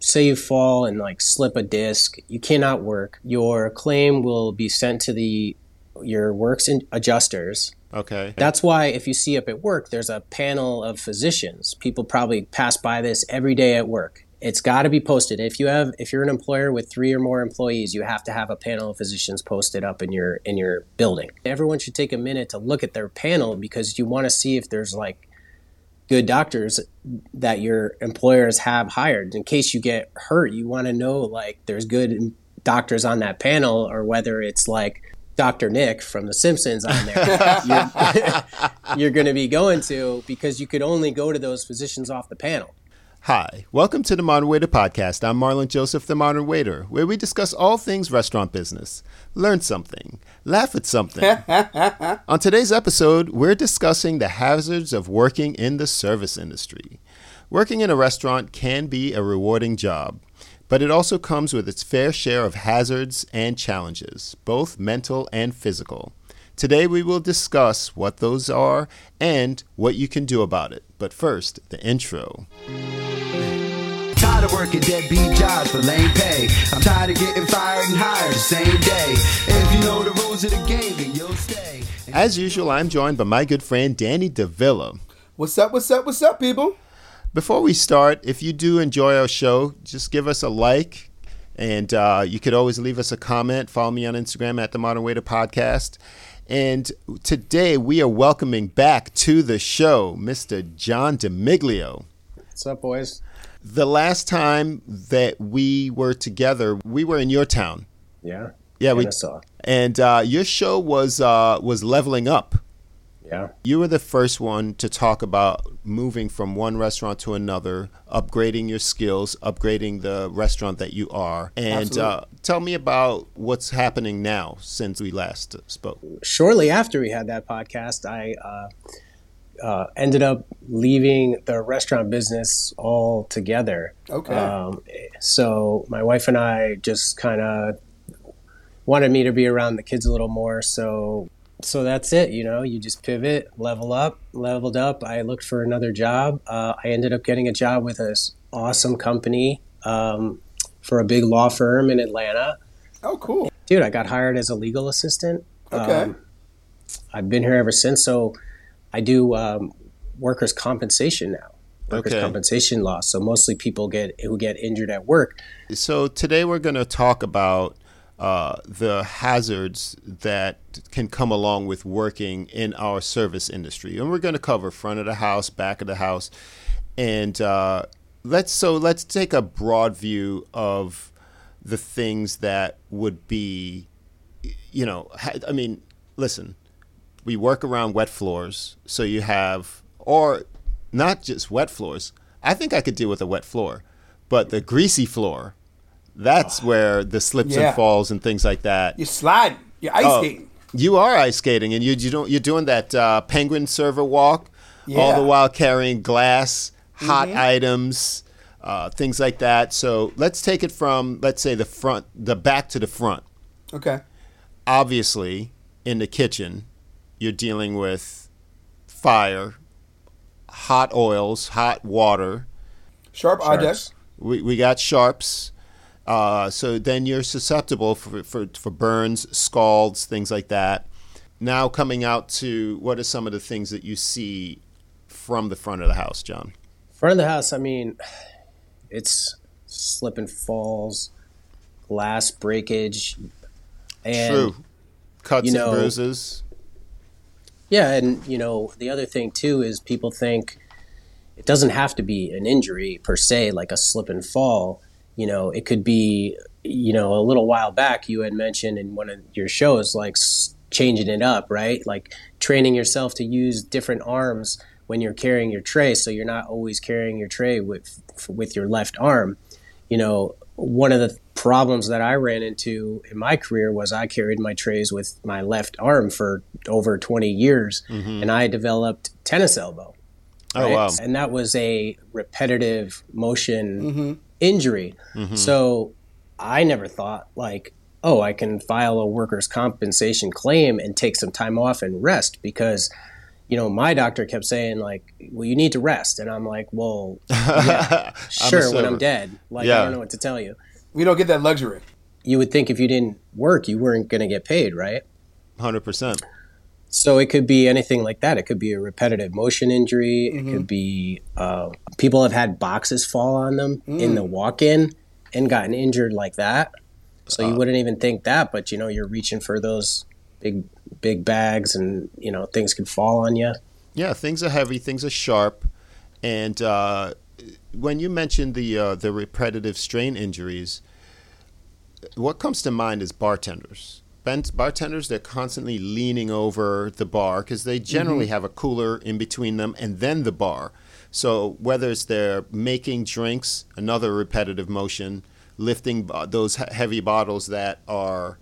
Say you fall and like slip a disc, you cannot work. Your claim will be sent to the your works in adjusters. Okay. That's why if you see up at work, there's a panel of physicians. People probably pass by this every day at work. It's got to be posted. If you have, if you're an employer with three or more employees, you have to have a panel of physicians posted up in your in your building. Everyone should take a minute to look at their panel because you want to see if there's like good doctors that your employers have hired. In case you get hurt, you want to know like there's good doctors on that panel or whether it's like Dr. Nick from The Simpsons on there. you're you're going to be going to because you could only go to those physicians off the panel. Hi, welcome to the Modern Waiter Podcast. I'm Marlon Joseph, the Modern Waiter, where we discuss all things restaurant business. Learn something, laugh at something. On today's episode, we're discussing the hazards of working in the service industry. Working in a restaurant can be a rewarding job, but it also comes with its fair share of hazards and challenges, both mental and physical. Today, we will discuss what those are and what you can do about it. But first, the intro. Tired of working deadbeat jobs for lame pay. I'm tired of getting fired and hired the same day. If you know the rules of the game, then you'll stay. As usual, I'm joined by my good friend Danny DeVilla. What's up, what's up, what's up, people? Before we start, if you do enjoy our show, just give us a like. And uh, you could always leave us a comment. Follow me on Instagram at the Modern Waiter Podcast. And today we are welcoming back to the show Mr. John Demeglio. What's up, boys? The last time that we were together, we were in your town. Yeah. Yeah, we Kennesaw. and uh, your show was uh, was leveling up. Yeah. You were the first one to talk about moving from one restaurant to another, upgrading your skills, upgrading the restaurant that you are. And uh, tell me about what's happening now since we last spoke. Shortly after we had that podcast, I uh, uh, ended up leaving the restaurant business altogether. Okay. Um, so my wife and I just kind of wanted me to be around the kids a little more. So so that's it. You know, you just pivot, level up, leveled up. I looked for another job. Uh, I ended up getting a job with this awesome company um, for a big law firm in Atlanta. Oh, cool. Dude, I got hired as a legal assistant. Okay. Um, I've been here ever since. So I do um, workers' compensation now. Workers' Okay. compensation law. So mostly people get who get injured at work. So today we're going to talk about uh, the hazards that can come along with working in our service industry, and we're going to cover front of the house, back of the house, and uh, let's so let's take a broad view of the things that would be, you know, ha- I mean, listen, we work around wet floors, so you have or not just wet floors. I think I could deal with a wet floor, but the greasy floor, that's where the slips Yeah. and falls and things like that. You slide. You're ice Oh, skating. You are ice skating, and you you don't you're doing that uh, penguin server walk, all Yeah. Mm-hmm. the while carrying glass, hot items, uh, things like that. So let's take it from let's say the front, the back to the front. Okay. Obviously, in the kitchen, you're dealing with fire, hot oils, hot water. Sharp objects. We, we got sharps. Uh, so then you're susceptible for, for, for burns, scalds, things like that. Now coming out to what are some of the things that you see from the front of the house, John? Front of the house, I mean, it's slip and falls, glass breakage, and True. Cuts you know- and bruises. Yeah, and you know the other thing too is people think it doesn't have to be an injury per se, like a slip and fall. You know, it could be. You know, a little while back you had mentioned in one of your shows, like changing it up, right? Like training yourself to use different arms when you're carrying your tray, so you're not always carrying your tray with with your left arm. You know, one of the problems that I ran into in my career was I carried my trays with my left arm for over 20 years, mm-hmm. and I developed tennis elbow. Oh right? wow. And that was a repetitive motion mm-hmm. injury. Mm-hmm. So I never thought like, oh, I can file a workers' compensation claim and take some time off and rest because, you know, my doctor kept saying like, well, you need to rest, and I'm like, well, yeah, sure, when. I'm dead. Like Yeah. I don't know what to tell you. We don't get that luxury. You would think if you didn't work, you weren't going to get paid, right? Hundred percent. So it could be anything like that. It could be a repetitive motion injury. It mm-hmm. could be uh, people have had boxes fall on them in mm. the walk-in and gotten injured like that. So you uh. wouldn't even think that, but you know you're reaching for those big big bags, and you know things can fall on you. Yeah, things are heavy, things are sharp, and uh, when you mentioned the uh, the repetitive strain injuries, what comes to mind is bartenders. Bartenders, they're constantly leaning over the bar because they generally have a cooler in between them and then the bar. So whether it's they're making drinks, another repetitive motion, lifting those heavy bottles that are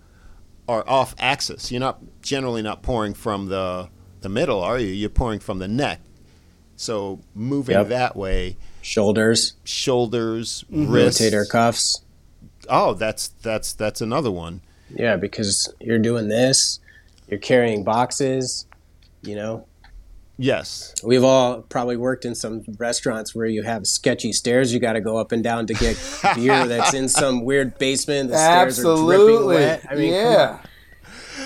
are off axis. You're not generally not pouring from the the middle, are you? You're pouring from the neck. So moving Yep. that way, Shoulders, shoulders, mm-hmm. wrists. rotator cuffs. Oh, that's that's that's another one. Yeah, because you're doing this, you're carrying boxes. You know, Yes. We've all probably worked in some restaurants where you have sketchy stairs you got to go up and down to get beer that's in some weird basement. The stairs are dripping Absolutely. wet. I mean, yeah.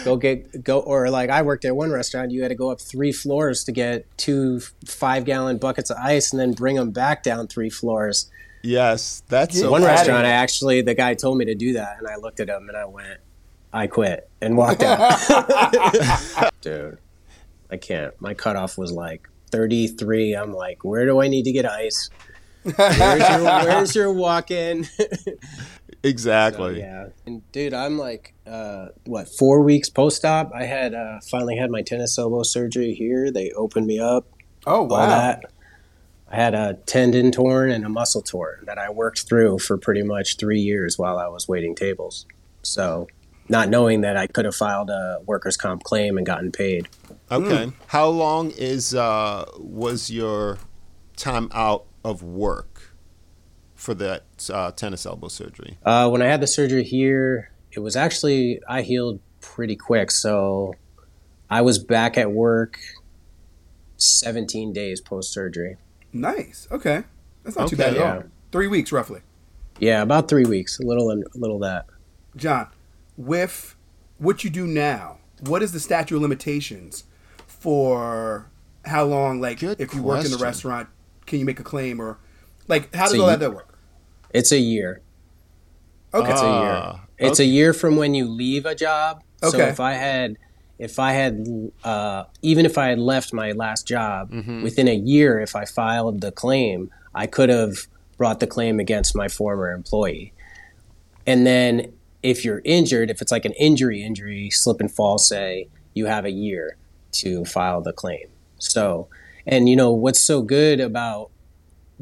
go get go or like I worked at one restaurant. You had to go up three floors to get two five gallon buckets of ice and then bring them back down three floors. Yes. That's so One outta restaurant, I actually the guy told me to do that, and I looked at him and I went, I quit and walked out. Dude, I can't. My cutoff was like 33. I'm like, where do I need to get ice? Where's your, where's your walk-in? exactly. yeah, and dude, I'm like, uh, what? Four weeks post-op. I had uh, finally had my tennis elbow surgery here. They opened me up. Oh all wow. that. I had a tendon torn and a muscle torn that I worked through for pretty much three years while I was waiting tables. So, not knowing that I could have filed a workers' comp claim and gotten paid. Okay. How long is uh was your time out of work for that uh, tennis elbow surgery? Uh, when I had the surgery here, it was actually, I healed pretty quick. So, I was back at work 17 days post surgery. Nice. Okay. That's not too bad at all. Three weeks roughly. Yeah, about three weeks, a little and a little that. John, with what you do now, what is the statute of limitations for how long? Like, Good if you work in the restaurant, can you make a claim or like how does all you- that work? It's a year. Okay. It's a year. Ah, It's okay. a year from when you leave a job. So Okay. if I had, if I had, uh, even if I had left my last job Mm-hmm. within a year, if I filed the claim, I could have brought the claim against my former employee. And then if you're injured, if it's like an injury, injury, slip and fall, say you have a year to file the claim. So, and you know what's so good about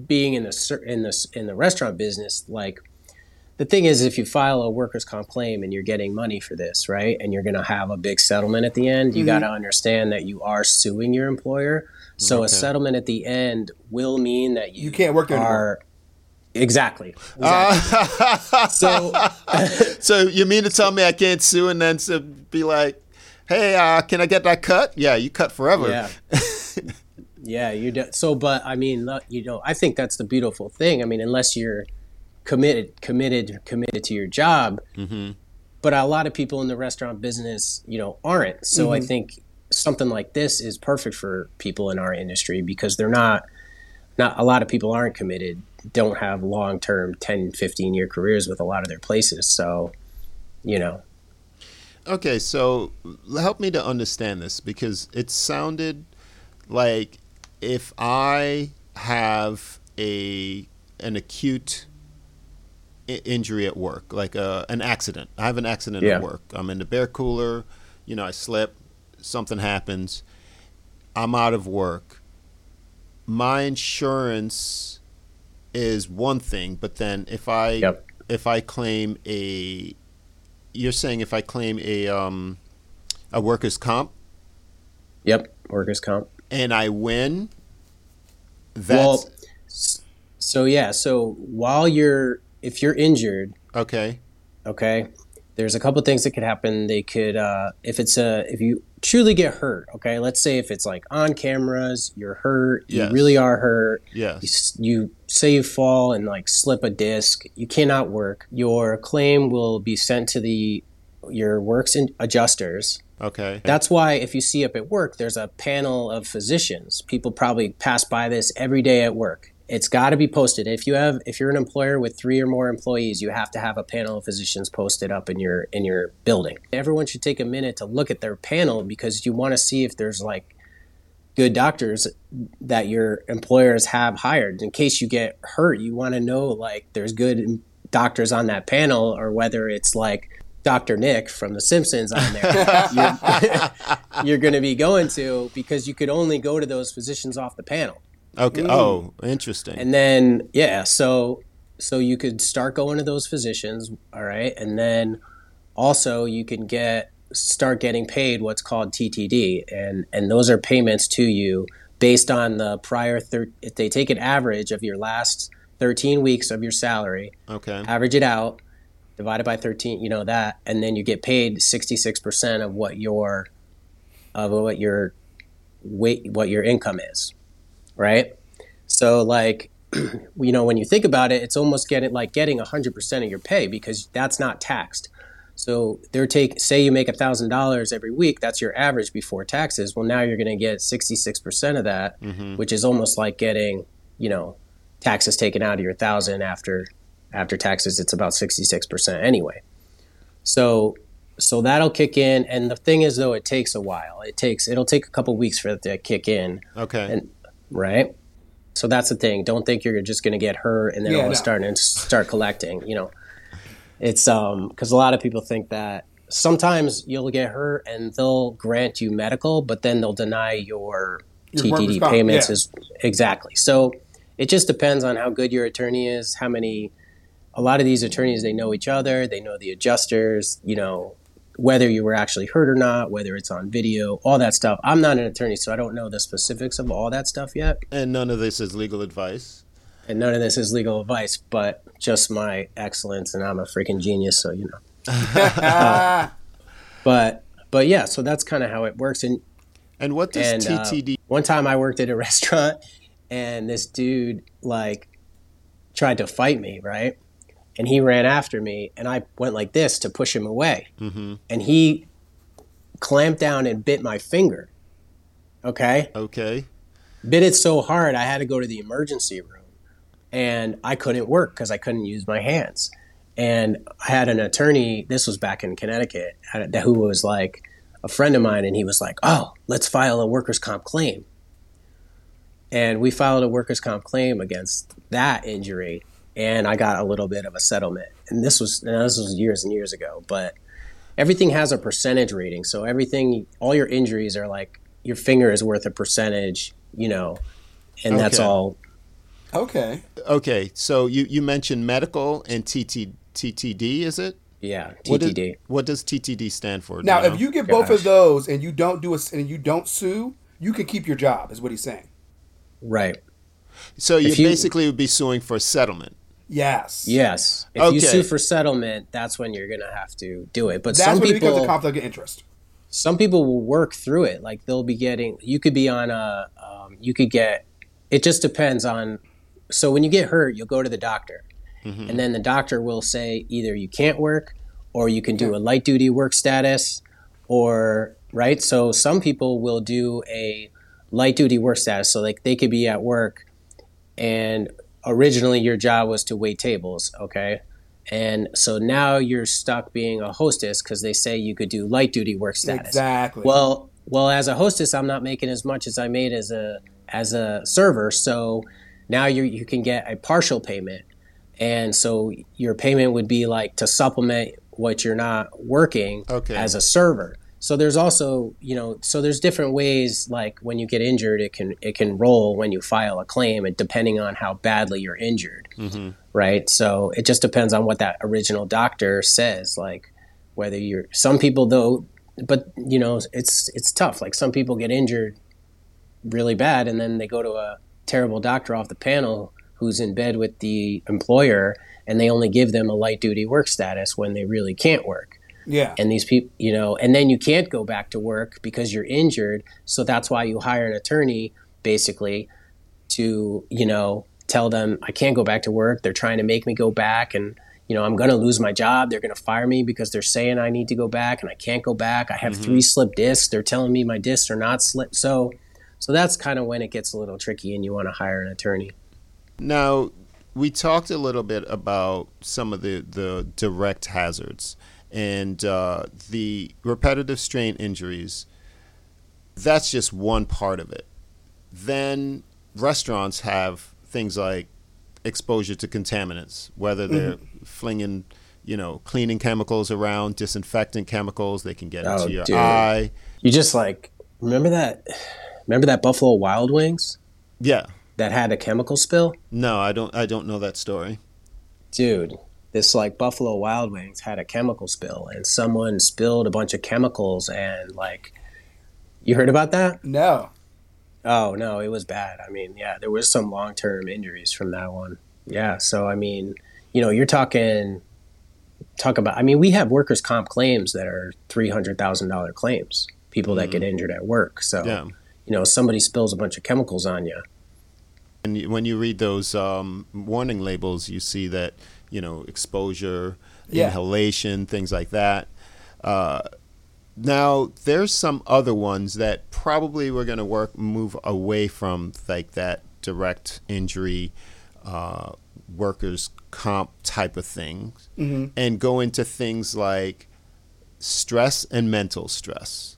being in the in the in the restaurant business, like the thing is, if you file a workers' comp claim and you're getting money for this, right, and you're going to have a big settlement at the end, you got to mm-hmm. understand that you are suing your employer. So a settlement at the end will mean that you, You can't work there anymore. are exactly. Uh, exactly. so So you mean to tell me I can't sue and then to be like, hey, uh, can I get that cut? Yeah, you cut forever. Yeah. yeah, you do. So, but I mean, you know, I think that's the beautiful thing. I mean, unless you're committed, committed, committed to your job, but a lot of people in the restaurant business, you know, aren't. So I think something like this is perfect for people in our industry because they're not. Not a lot of people aren't committed don't have long term 10, 15 year careers with a lot of their places. So, you know. Okay, so help me to understand this because it sounded like if I have a an acute I- injury at work, like a, an accident. I have an accident Yeah. at work. I'm in the bear cooler. You know, I slip. Something happens. I'm out of work. My insurance is one thing, but then if I Yep. if I claim a, you're saying if I claim a um, a workers' comp Yep. Workers' comp. and I win, that's well, so yeah. So while you're, if you're injured, okay. okay there's a couple things that could happen they could uh, if it's a if you truly get hurt okay let's say if it's like on cameras you're hurt Yes. you really are hurt Yes. you, you say you fall and like slip a disc you cannot work your claim will be sent to the your works in adjusters Okay. that's why if you see up at work, there's a panel of physicians. People probably pass by this every day at work. It's got to be posted. If you have, if you're an employer with three or more employees, you have to have a panel of physicians posted up in your in your building. Everyone should take a minute to look at their panel because you want to see if there's like good doctors that your employers have hired. In case you get hurt, you want to know like there's good doctors on that panel, or whether it's like Dr. Nick from The Simpsons on there. you're you're going to be going to because you could only go to those physicians off the panel. Okay. Mm-hmm. Oh, interesting. And then yeah, so so you could start going to those physicians, all right, and then also you can get start getting paid what's called TTD, and and those are payments to you based on the prior thir- if they take an average of your last 13 weeks of your salary, okay. average it out, divided by 13, you know that, and then you get paid 66% of what your of what your weight what your income is, right? So like you know when you think about it, it's almost getting like getting 100% of your pay because that's not taxed. So they're take say you make thousand dollars every week, that's your average before taxes. Well, now you're going to get 66% of that, mm-hmm. which is almost like getting you know taxes taken out of your thousand after after taxes. It's about 66% anyway. So so that'll kick in, and the thing is though, it takes a while. It takes it'll take a couple weeks for it to kick in Okay. and right so that's the thing don't think you're just going to get hurt and then Yeah, all of no. a sudden and start collecting you know it's um because a lot of people think that sometimes you'll get hurt and they'll grant you medical but then they'll deny your, Your ttd payments yeah. is exactly so it just depends on how good your attorney is how many a lot of these attorneys they know each other they know the adjusters you know whether you were actually hurt or not whether it's on video all that stuff i'm not an attorney so i don't know the specifics of all that stuff yet and none of this is legal advice. and none of this is legal advice but just my excellence and i'm a freaking genius so you know Uh, but but yeah so that's kind of how it works and And what does and uh, TTD? one time I worked at a restaurant, and this dude like tried to fight me, right? And he ran after me, and I went like this to push him away, Mm-hmm. and he clamped down and bit my finger. Okay, Okay. bit it so hard I had to go to the emergency room, and I couldn't work because I couldn't use my hands. And I had an attorney. This was back in Connecticut, who was like a friend of mine, and he was like, "Oh, let's file a workers' comp claim." And we filed a workers' comp claim against that injury, and I got a little bit of a settlement. And this was now this was years and years ago, but everything has a percentage rating. So everything, all your injuries are like your finger is worth a percentage, you know, and that's Okay. all. Okay. Okay. So you, you mentioned medical and TT, TTD, is it? Yeah, TTD. what does TTD stand for? Now, you know? if you get both of those and you don't do a, and you don't sue, you can keep your job. Is what he's saying. right. so you you- basically would be suing for a settlement. Yes. Yes. If you sue for settlement, that's when you're gonna have to do it. But That's some when it people, becomes a conflict of interest. some people will work through it. Like they'll be getting. You could be on a. Um, you could get. It just depends on. So when you get hurt, you'll go to the doctor, and then the doctor will say either you can't work, or you can do a light duty work status, or right. So some people will do a light duty work status. So like they could be at work, and originally your job was to wait tables, okay? And so now you're stuck being a hostess because they say you could do light duty work status. Exactly. Well, well, as a hostess, I'm not making as much as I made as a as a server. So now you you can get a partial payment, and so your payment would be like to supplement what you're not working Okay. as a server. So there's also you know so there's different ways like when you get injured it can it can roll when you file a claim and depending on how badly you're injured mm-hmm. right? So it just depends on what that original doctor says like whether you're some people though but you know it's it's tough. Like some people get injured really bad and then they go to a terrible doctor off the panel who's in bed with the employer and they only give them a light duty work status when they really can't work yeah. and these people you know and then you can't go back to work because you're injured. So that's why you hire an attorney basically to you know tell them i can't go back to work. They're trying to make me go back and you know i'm going to lose my job. They're going to fire me because they're saying i need to go back and i can't go back. I have three mm-hmm. slip discs. They're telling me my discs are not slip so so that's kind of when it gets a little tricky and you want to hire an attorney. Now, we talked a little bit about some of the, the direct hazards and uh, the repetitive strain injuries. That's just one part of it. Then restaurants have things like exposure to contaminants, whether they're flinging, you know, cleaning chemicals around, disinfectant chemicals, they can get Oh, into your dude. eye. you just like remember that remember that buffalo wild wings Yeah. that had a chemical spill No, I don't I don't know that story. dude, this like Buffalo Wild Wings had a chemical spill and someone spilled a bunch of chemicals and like you heard about that? No. Oh no, it was bad. I mean, yeah, there was some long term injuries from that one. Yeah, so I mean, you know, you're talking talk about I mean, we have workers comp claims that are three hundred thousand dollar claims. People that get injured at work. So Yeah. you know, somebody spills a bunch of chemicals on you. And when you read those um, warning labels, you see that you know exposure, Yeah. inhalation, things like that. Uh, now there's some other ones that probably we're going to work move away from like that direct injury, uh, workers comp type of things, and go into things like stress and mental stress.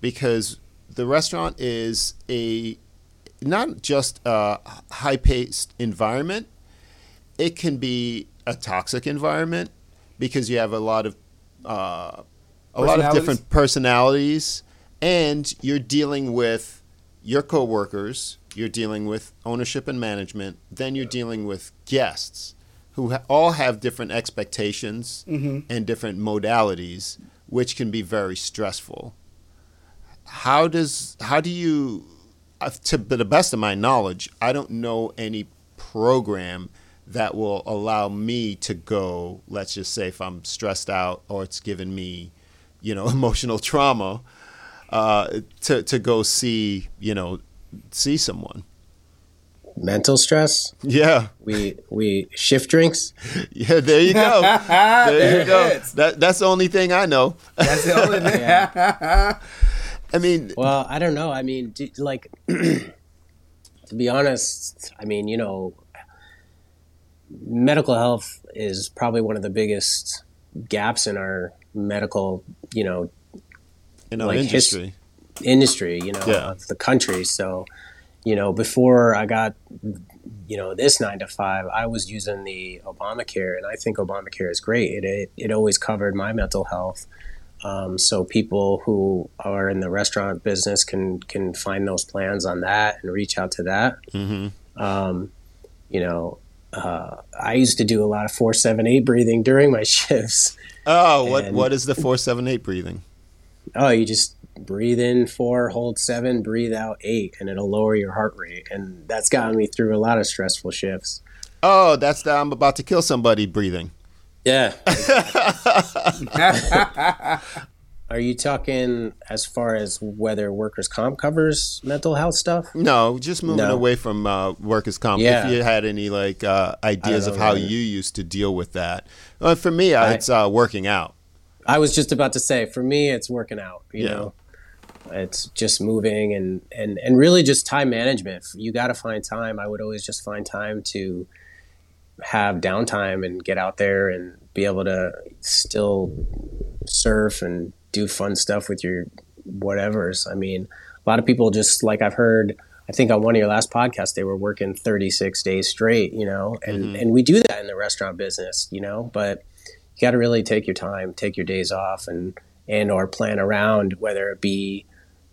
Because the restaurant is a not just a high paced environment, it can be a toxic environment because you have a lot of uh, a lot of different personalities, and you're dealing with your coworkers, you're dealing with ownership and management, then you're dealing with guests who ha- all have different expectations and different modalities, which can be very stressful how does how do you uh, to the best of my knowledge i don't know any program that will allow me to go let's just say if i'm stressed out or it's given me you know emotional trauma uh, to to go see you know see someone mental stress. Yeah. We we shift drinks. Yeah, there you go. There you go. That that's the only thing I know. That's the only thing. I mean, Well, I don't know. I mean, do, like to be honest, I mean, you know, medical health is probably one of the biggest gaps in our medical, you know, in our like his- industry. industry, you know, Yeah. of the country. So, you know, before I got, you know, this nine to five, I was using the Obamacare, and I think Obamacare is great. It it, it always covered my mental health. Um, so people who are in the restaurant business can can find those plans on that and reach out to that. Mm-hmm. Um, you know, uh, I used to do a lot of four seven eight breathing during my shifts. Oh, what And- what is the four seven eight breathing? Oh, you just breathe in four, hold seven, breathe out eight, and it'll lower your heart rate. And that's gotten me through a lot of stressful shifts. Oh, that's the I'm about to kill somebody breathing. Yeah. Are you talking as far as whether workers' comp covers mental health stuff? No, just moving No. away from uh, workers' comp. Yeah. If you had any like uh, ideas of how you used to deal with that, uh, for me, I- it's uh, working out. I was just about to say, for me, it's working out. You Yeah. know, it's just moving and and and really just time management. You got to find time. I would always just find time to have downtime and get out there and be able to still surf and do fun stuff with your whatevers. I mean, a lot of people just like I've heard. I think on one of your last podcasts, they were working 36 days straight, you know, and, and we do that in the restaurant business, you know, but you got to really take your time, take your days off, and and or plan around whether it be,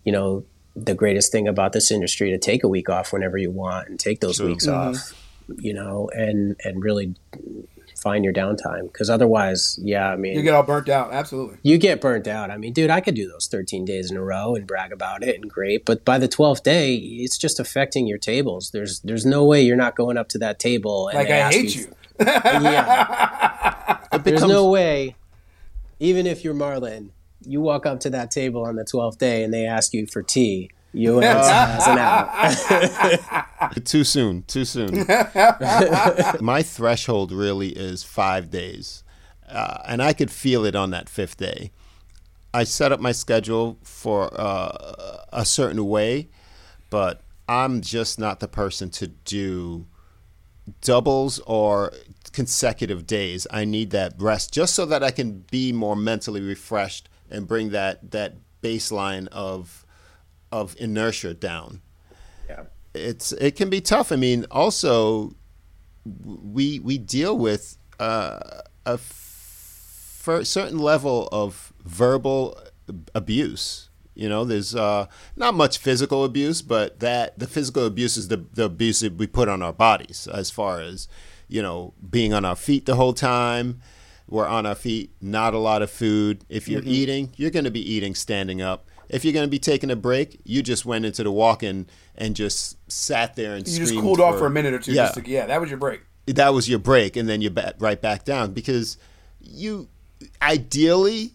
you know, the greatest thing about this industry to take a week off whenever you want and take those True. weeks Mhm. off, you know, and and really find your downtime because otherwise, yeah, I mean, You get all burnt out. Absolutely. you get burnt out. I mean, dude, I could do those 13 days in a row and brag about it and great, but by the 12th day, it's just affecting your tables. There's there's no way you're not going up to that table and Like I ask hate you. yeah. It There's no way, even if you're Marlon, you walk up to that table on the 12th day and they ask you for tea. You answer as an out. Too soon. Too soon. My threshold really is five days, uh, and I could feel it on that fifth day. I set up my schedule for uh, a certain way, but I'm just not the person to do doubles or consecutive days. I need that rest just so that I can be more mentally refreshed and bring that that baseline of of inertia down. Yeah. It's it can be tough. I mean, also we we deal with uh, a f- certain level of verbal abuse. You know, there's uh, not much physical abuse, but that the physical abuse is the, the abuse that we put on our bodies, as far as you know, being on our feet the whole time. We're on our feet, not a lot of food. If you're eating, you're going to be eating standing up. If you're going to be taking a break, you just went into the walk-in and just sat there and You just cooled off for a minute or two. Yeah, Just to, yeah, that was your break. that was your break, and then you're ba- right back down because you ideally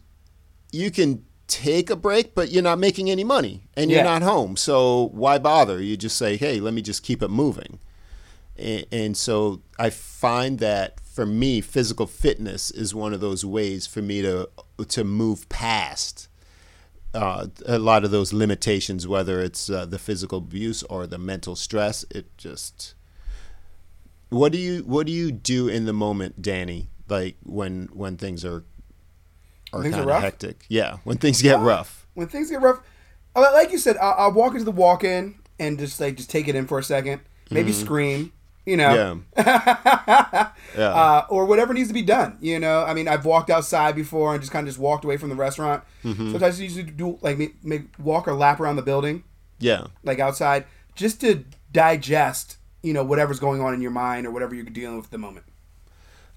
you can take a break, but you're not making any money and you're not home. So why bother? You just say, hey, let me just keep it moving. And, and so I find that for me, physical fitness is one of those ways for me to to move past uh, a lot of those limitations, whether it's uh, the physical abuse or the mental stress. It just what do you what do you do in the moment, Danny? Like when when things are are kind of rough? hectic. Yeah, when things get rough. When things get rough, uh, like you said, I'll, I'll walk into the walk-in and just like just take it in for a second. Maybe scream. You know. Yeah. Yeah. uh, or whatever needs to be done. You know, I mean, I've walked outside before and just kind of just walked away from the restaurant. Mm-hmm. Sometimes I usually do like make, make walk or lap around the building, yeah. like outside, just to digest, you know, whatever's going on in your mind or whatever you're dealing with at the moment.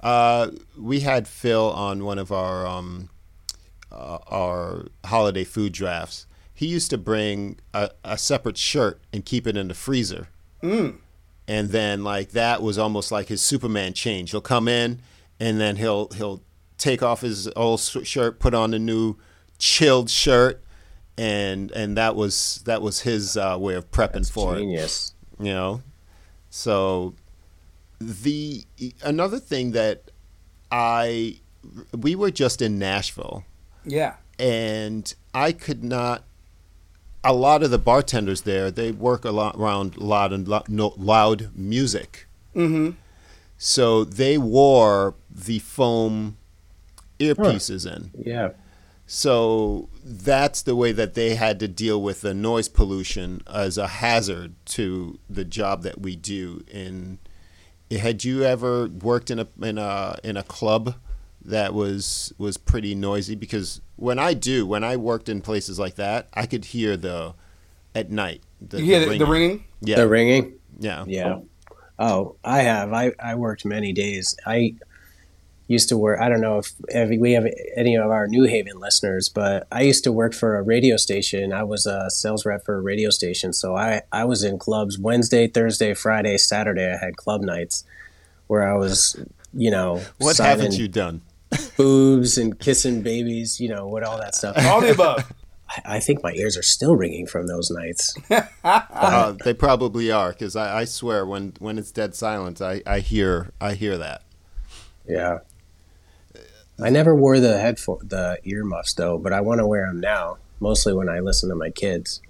Uh, we had Phil on one of our um, uh, our holiday food drafts. He used to bring a, a separate shirt and keep it in the freezer. And then like that was almost like his Superman change. He'll come in and then he'll he'll take off his old shirt, put on a new chilled shirt, and and that was that was his uh, way of prepping for it Genius. you know So the another thing that I we were just in Nashville Yeah. and I could not. A lot of the bartenders there, they work a lot around loud and lo- no, loud music. Mm-hmm. So they wore the foam earpieces in. Yeah. So that's the way that they had to deal with the noise pollution as a hazard to the job that we do. In had you ever worked in a in a in a club that was was pretty noisy? Because when I do, when I worked in places like that, I could hear the at night. The, You hear the, the ringing? Yeah, The ringing. yeah, Yeah. Oh, I have. I, I worked many days. I used to work. I don't know if, if we have any of our New Haven listeners, but I used to work for a radio station. I was a sales rep for a radio station. So I, I was in clubs Wednesday, Thursday, Friday, Saturday. I had club nights where I was, you know, What signing haven't you done? boobs and kissing babies, you know, what all that stuff. All the above. I, I think my ears are still ringing from those nights. Uh, they probably are because I, I swear when when it's dead silence, I, I hear I hear that. Yeah. I never wore the headphone, the earmuffs though, but I want to wear them now. Mostly when I listen to my kids.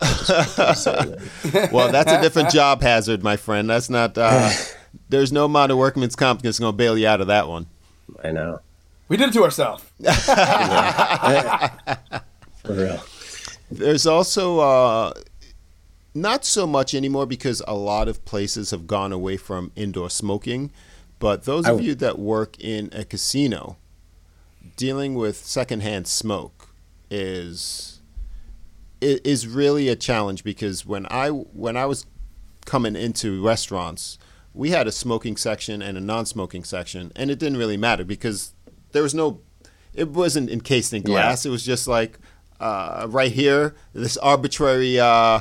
Well, that's a different job hazard, my friend. That's not. Uh, there's no amount of workman's comp that's going to bail you out of that one. I know, We did it to ourselves. for real. There's also uh, not so much anymore because a lot of places have gone away from indoor smoking. But those of I- you that work in a casino, dealing with secondhand smoke is is really a challenge because when I when I was coming into restaurants, we had a smoking section and a non-smoking section, and it didn't really matter because there was no, it wasn't encased in glass. It was just like uh, right here, this arbitrary uh,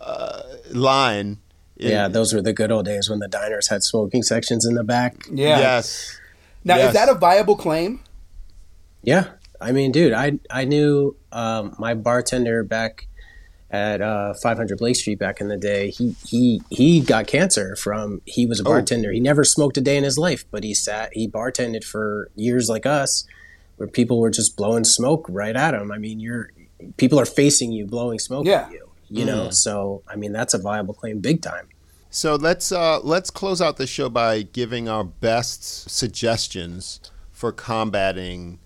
uh, line. in- Yeah, those were the good old days when the diners had smoking sections in the back. Yeah. Yes. Now, Yes. is that a viable claim? Yeah, I mean, dude, I I knew um, my bartender back at uh, 500 Blake Street back in the day. He he he got cancer from he was a bartender. He never smoked a day in his life, but he sat he bartended for years like us, where people were just blowing smoke right at him. I mean, you're people are facing you, blowing smoke Yeah. at you. You know, so I mean, that's a viable claim, big time. So let's uh, let's close out the show by giving our best suggestions for combating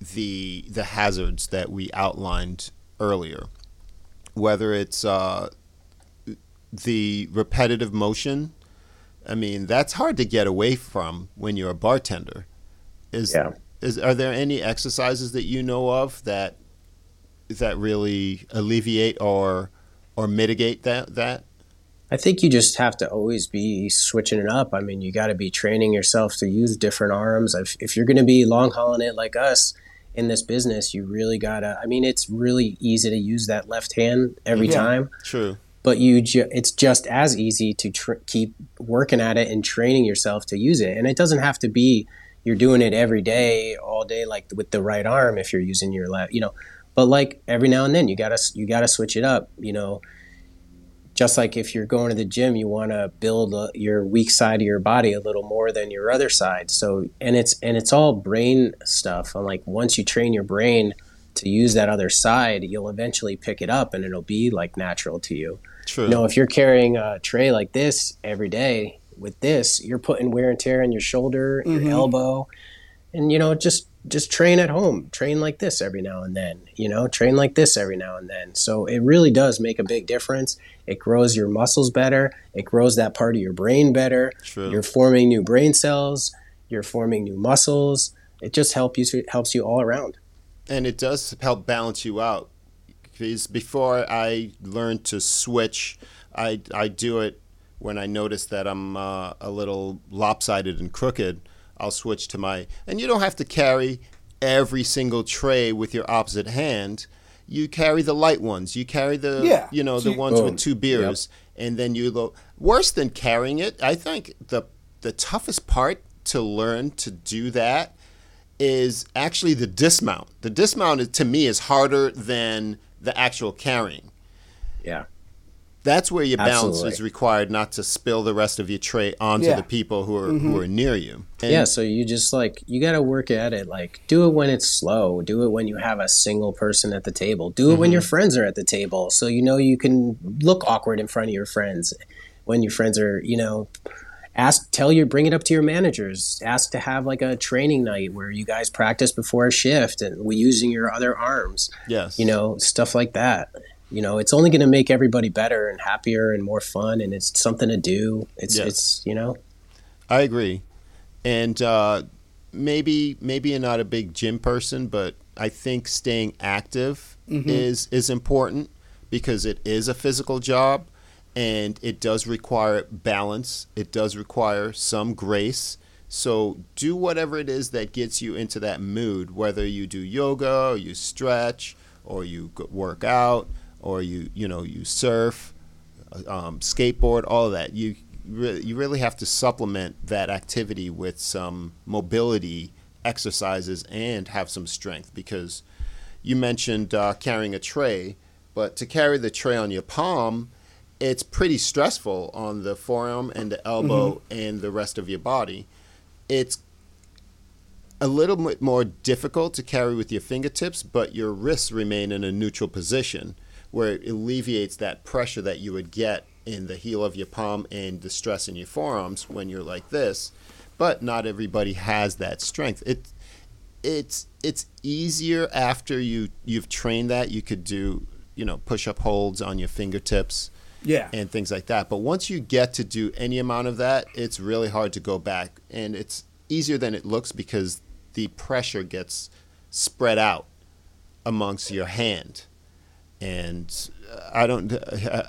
the the hazards that we outlined earlier. Whether it's uh, the repetitive motion, I mean that's hard to get away from when you're a bartender. Is Yeah. is are there any exercises that you know of that that really alleviate or or mitigate that that? I think you just have to always be switching it up. I mean, you got to be training yourself to use different arms. If, if you're going to be long hauling it like us in this business, you really got to. I mean, it's really easy to use that left hand every Yeah. time, True. but you ju- it's just as easy to tr- keep working at it and training yourself to use it. And it doesn't have to be you're doing it every day, all day, like with the right arm if you're using your left, you know. But like every now and then, you gotta you gotta switch it up, you know just like if you're going to the gym, you want to build uh your weak side of your body a little more than your other side. So, and it's and it's all brain stuff. And like once you train your brain to use that other side, you'll eventually pick it up, and it'll be like natural to you. True. You know, if you're carrying a tray like this every day with this, you're putting wear and tear on your shoulder, your elbow, and you know, just just train at home. Train like this every now and then. You know, train like this every now and then. So it really does make a big difference. It grows your muscles better. It grows that part of your brain better. True. You're forming new brain cells. You're forming new muscles. It just helps you. Helps you all around. and it does help balance you out. Because before I learned to switch, I I do it when I notice that I'm uh, a little lopsided and crooked. I'll switch to my, and you don't have to carry every single tray with your opposite hand. You carry the light ones. You carry the, Yeah. you know, So the you- ones Boom. with two beers, and then you go. Worse than carrying it, I think the the toughest part to learn to do that is actually the dismount. The dismount is, to me is harder than the actual carrying. Yeah. That's where your balance Absolutely. is required, not to spill the rest of your tray onto Yeah. the people who are who mm-hmm. are near you. And yeah, so you just like you got to work at it. Like do it when it's slow. Do it when you have a single person at the table. Do it when mm-hmm. your friends are at the table, so you know you can look awkward in front of your friends. When your friends are, you know, ask, tell your, bring it up to your managers. Ask to have like a training night where you guys practice before a shift and we using your other arms. Yes. You know, stuff like that. You know, it's only going to make everybody better and happier and more fun, and it's something to do. It's Yes. it's you know. I agree. And uh, maybe maybe you're not a big gym person, but I think staying active is is important because it is a physical job and it does require balance. It does require some grace. So do whatever it is that gets you into that mood, whether you do yoga or you stretch or you work out or you you know you surf um, skateboard, all of that. You really, you really have to supplement that activity with some mobility exercises and have some strength because you mentioned uh, carrying a tray, but to carry the tray on your palm, it's pretty stressful on the forearm and the elbow and the rest of your body. It's a little bit more difficult to carry with your fingertips, but your wrists remain in a neutral position where it alleviates that pressure that you would get in the heel of your palm and the stress in your forearms when you're like this. But not everybody has that strength. It it's it's easier after you you've trained that. You could do you know push up holds on your fingertips Yeah. and things like that. But once you get to do any amount of that, it's really hard to go back. And it's easier than it looks because the pressure gets spread out amongst your hand. And uh, I don't.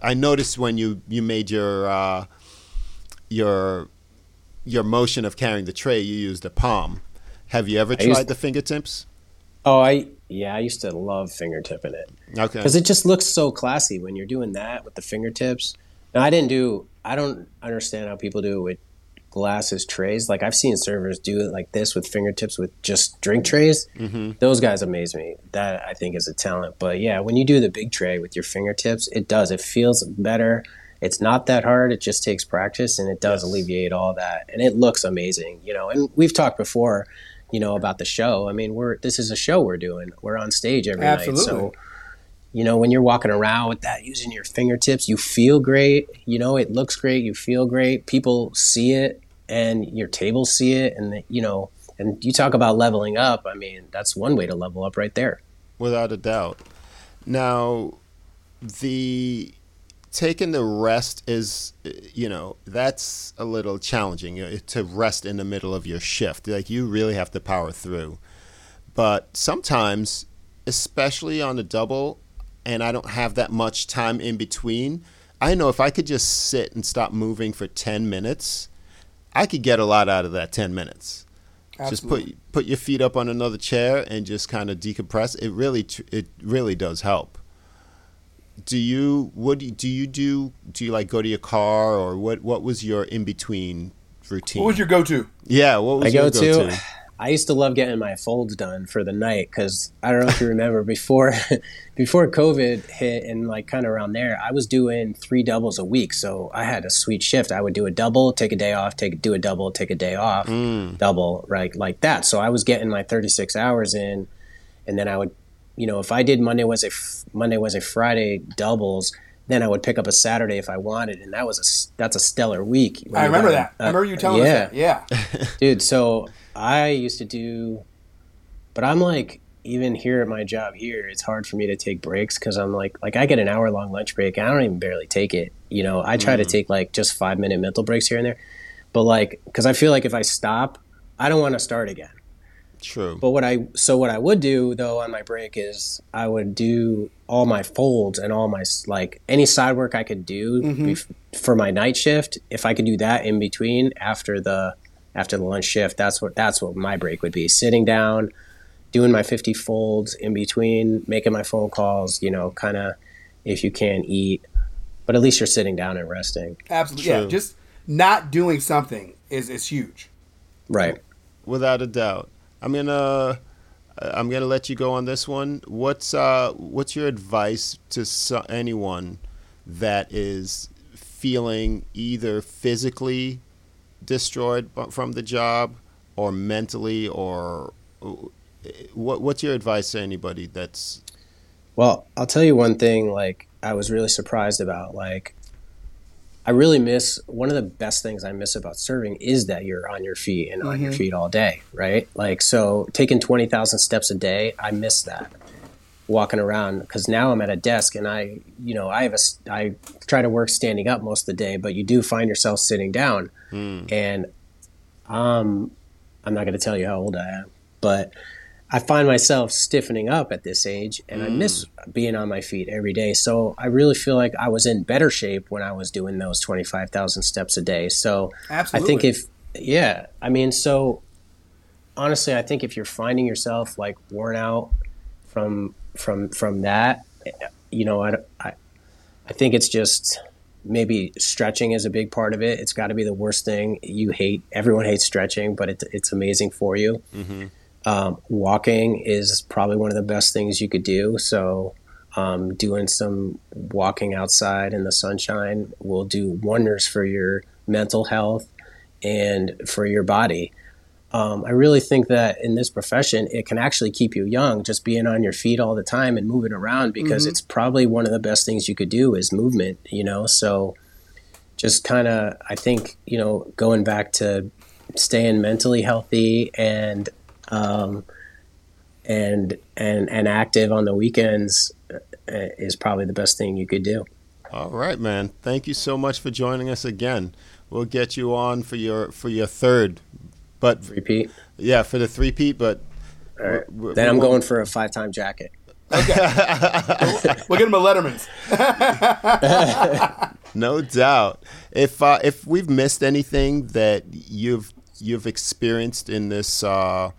I noticed when you you made your uh, your your motion of carrying the tray, you used a palm. Have you ever I tried used- the fingertips? Oh, I yeah, I used to love fingertipping it Okay. because it just looks so classy when you're doing that with the fingertips. Now, I didn't do. I don't understand how people do it with glasses trays. Like I've seen servers do it like this with fingertips with just drink trays. Mm-hmm. Those guys amaze me. That I think is a talent. But yeah, when you do the big tray with your fingertips, it does. It feels better. It's not that hard. It just takes practice, and it does Yes. alleviate all that. And it looks amazing, you know. And we've talked before, you know, about the show. I mean, we're this is a show we're doing. We're on stage every Absolutely. night, so you know when you're walking around with that using your fingertips you feel great you know it looks great you feel great people see it and your tables see it and you know and you talk about leveling up i mean that's one way to level up right there Without a doubt. Now, the taking the rest is, you know, that's a little challenging you know, to rest in the middle of your shift. Like you really have to power through. But sometimes, especially on the double, and I don't have that much time in between, I know if I could just sit and stop moving for 10 minutes, I could get a lot out of that 10 minutes just put put your feet up on another chair and just kind of decompress. It really it really does help. Do you what do you, do you do? Do you like go to your car or what? What was your in between routine? What was your go-to? yeah? What was i your go to i used to love getting my folds done for the night because i don't know if you remember before before covid hit and like kind of around there i was doing three doubles a week so i had a sweet shift i would do a double take a day off take do a double take a day off mm. double right like that so i was getting my 36 hours in and then i would you know if i did monday was f- monday wednesday friday doubles then i would pick up a saturday if i wanted and that was a that's a stellar week I remember got that. I remember you telling yeah us that. Yeah. dude so i used to do but i'm like even here at my job here it's hard for me to take breaks because i'm like like i get an hour long lunch break and i don't even barely take it you know i try to mm. take like just five minute mental breaks here and there but like because i feel like if i stop i don't want to start again True. but what I so what I would do though on my break is I would do all my folds and all my like any side work I could do mm-hmm. bef- for my night shift. If I could do that in between after the after the lunch shift, that's what that's what my break would be. Sitting down, doing my 50 folds in between, making my phone calls, you know, kind of if you can't eat, but at least you're sitting down and resting. Absolutely. Yeah. Just not doing something is is huge. Right. Without a doubt. I'm gonna I'm gonna let you go on this one. What's uh what's your advice to so- anyone that is feeling either physically destroyed from the job or mentally or what what's your advice to anybody that's well i'll tell you one thing like i was really surprised about like i really miss one of the best things i miss about serving is that you're on your feet and mm-hmm. on your mm-hmm. feet all day right like so taking 20000 steps a day i miss that walking around because now I'm at a desk and I, you know, I have a, I try to work standing up most of the day, but you do find yourself sitting down. Mm. And um, I'm not going to tell you how old I am, but I find myself stiffening up at this age and mm. I miss being on my feet every day. So I really feel like I was in better shape when I was doing those 25,000 steps a day. So Absolutely. I think if, yeah, I mean, so honestly, I think if you're finding yourself like worn out from from from that, you know, I, I, I think it's just maybe stretching is a big part of it. It's got to be the worst thing you hate. Everyone hates stretching, but it, it's amazing for you. Mm-hmm. Um, walking is probably one of the best things you could do. So, um, doing some walking outside in the sunshine will do wonders for your mental health and for your body um, I really think that in this profession, it can actually keep you young, just being on your feet all the time and moving around because mm-hmm. it's probably one of the best things you could do is movement, you know? So just kind of, I think, you know, going back to staying mentally healthy and, um, and, and, and active on the weekends uh, is probably the best thing you could do. All right, man. Thank you so much for joining us again. We'll get you on for your for your third but repeat. Yeah, for the three peat. But right. we're, then we're, I'm going for a five time jacket. Okay, we'll get him a Letterman's. no doubt. If uh, if we've missed anything that you've you've experienced in this uh,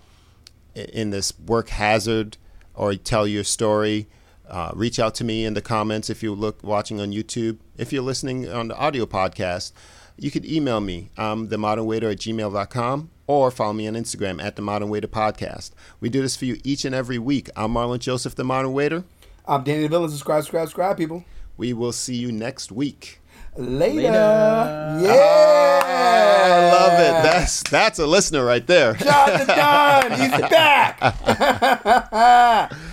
in this work hazard, or tell your story. Uh, reach out to me in the comments if you look watching on YouTube. If you're listening on the audio podcast, you could email me, um, themodernwaiter at gmail.com, or follow me on Instagram at The Modern Waiter Podcast. We do this for you each and every week. I'm Marlon Joseph, The Modern Waiter. I'm Danny DeVille. Subscribe, subscribe, subscribe, people. We will see you next week. Later. Later. Yeah. Oh, I love it. That's that's a listener right there. Jonathan Dunn, he's back.